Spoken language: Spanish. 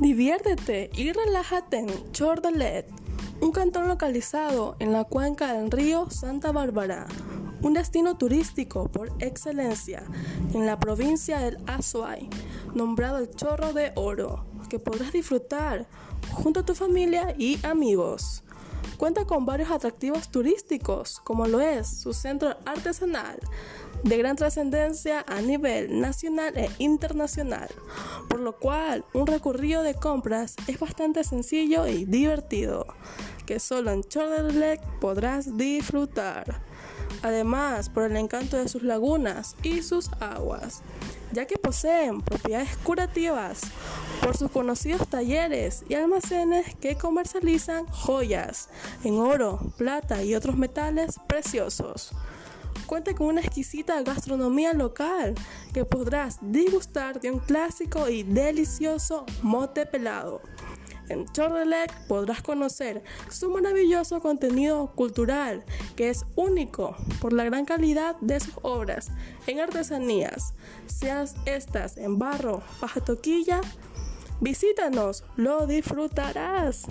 Diviértete y relájate en Chordelet, un cantón localizado en la cuenca del río Santa Bárbara, un destino turístico por excelencia en la provincia del Azuay, nombrado el Chorro de Oro, que podrás disfrutar junto a tu familia y amigos. Cuenta con varios atractivos turísticos, como lo es su centro artesanal, de gran trascendencia a nivel nacional e internacional, por lo cual un recorrido de compras es bastante sencillo y divertido, que solo en Chordelec podrás disfrutar. Además, por el encanto de sus lagunas y sus aguas, ya que poseen propiedades curativas por sus conocidos talleres y almacenes que comercializan joyas en oro, plata y otros metales preciosos. Cuenta con una exquisita gastronomía local que podrás degustar de un clásico y delicioso mote pelado. En Chordelec podrás conocer su maravilloso contenido cultural, que es único por la gran calidad de sus obras en artesanías, sean estas en barro, paja toquilla. Visítanos, lo disfrutarás.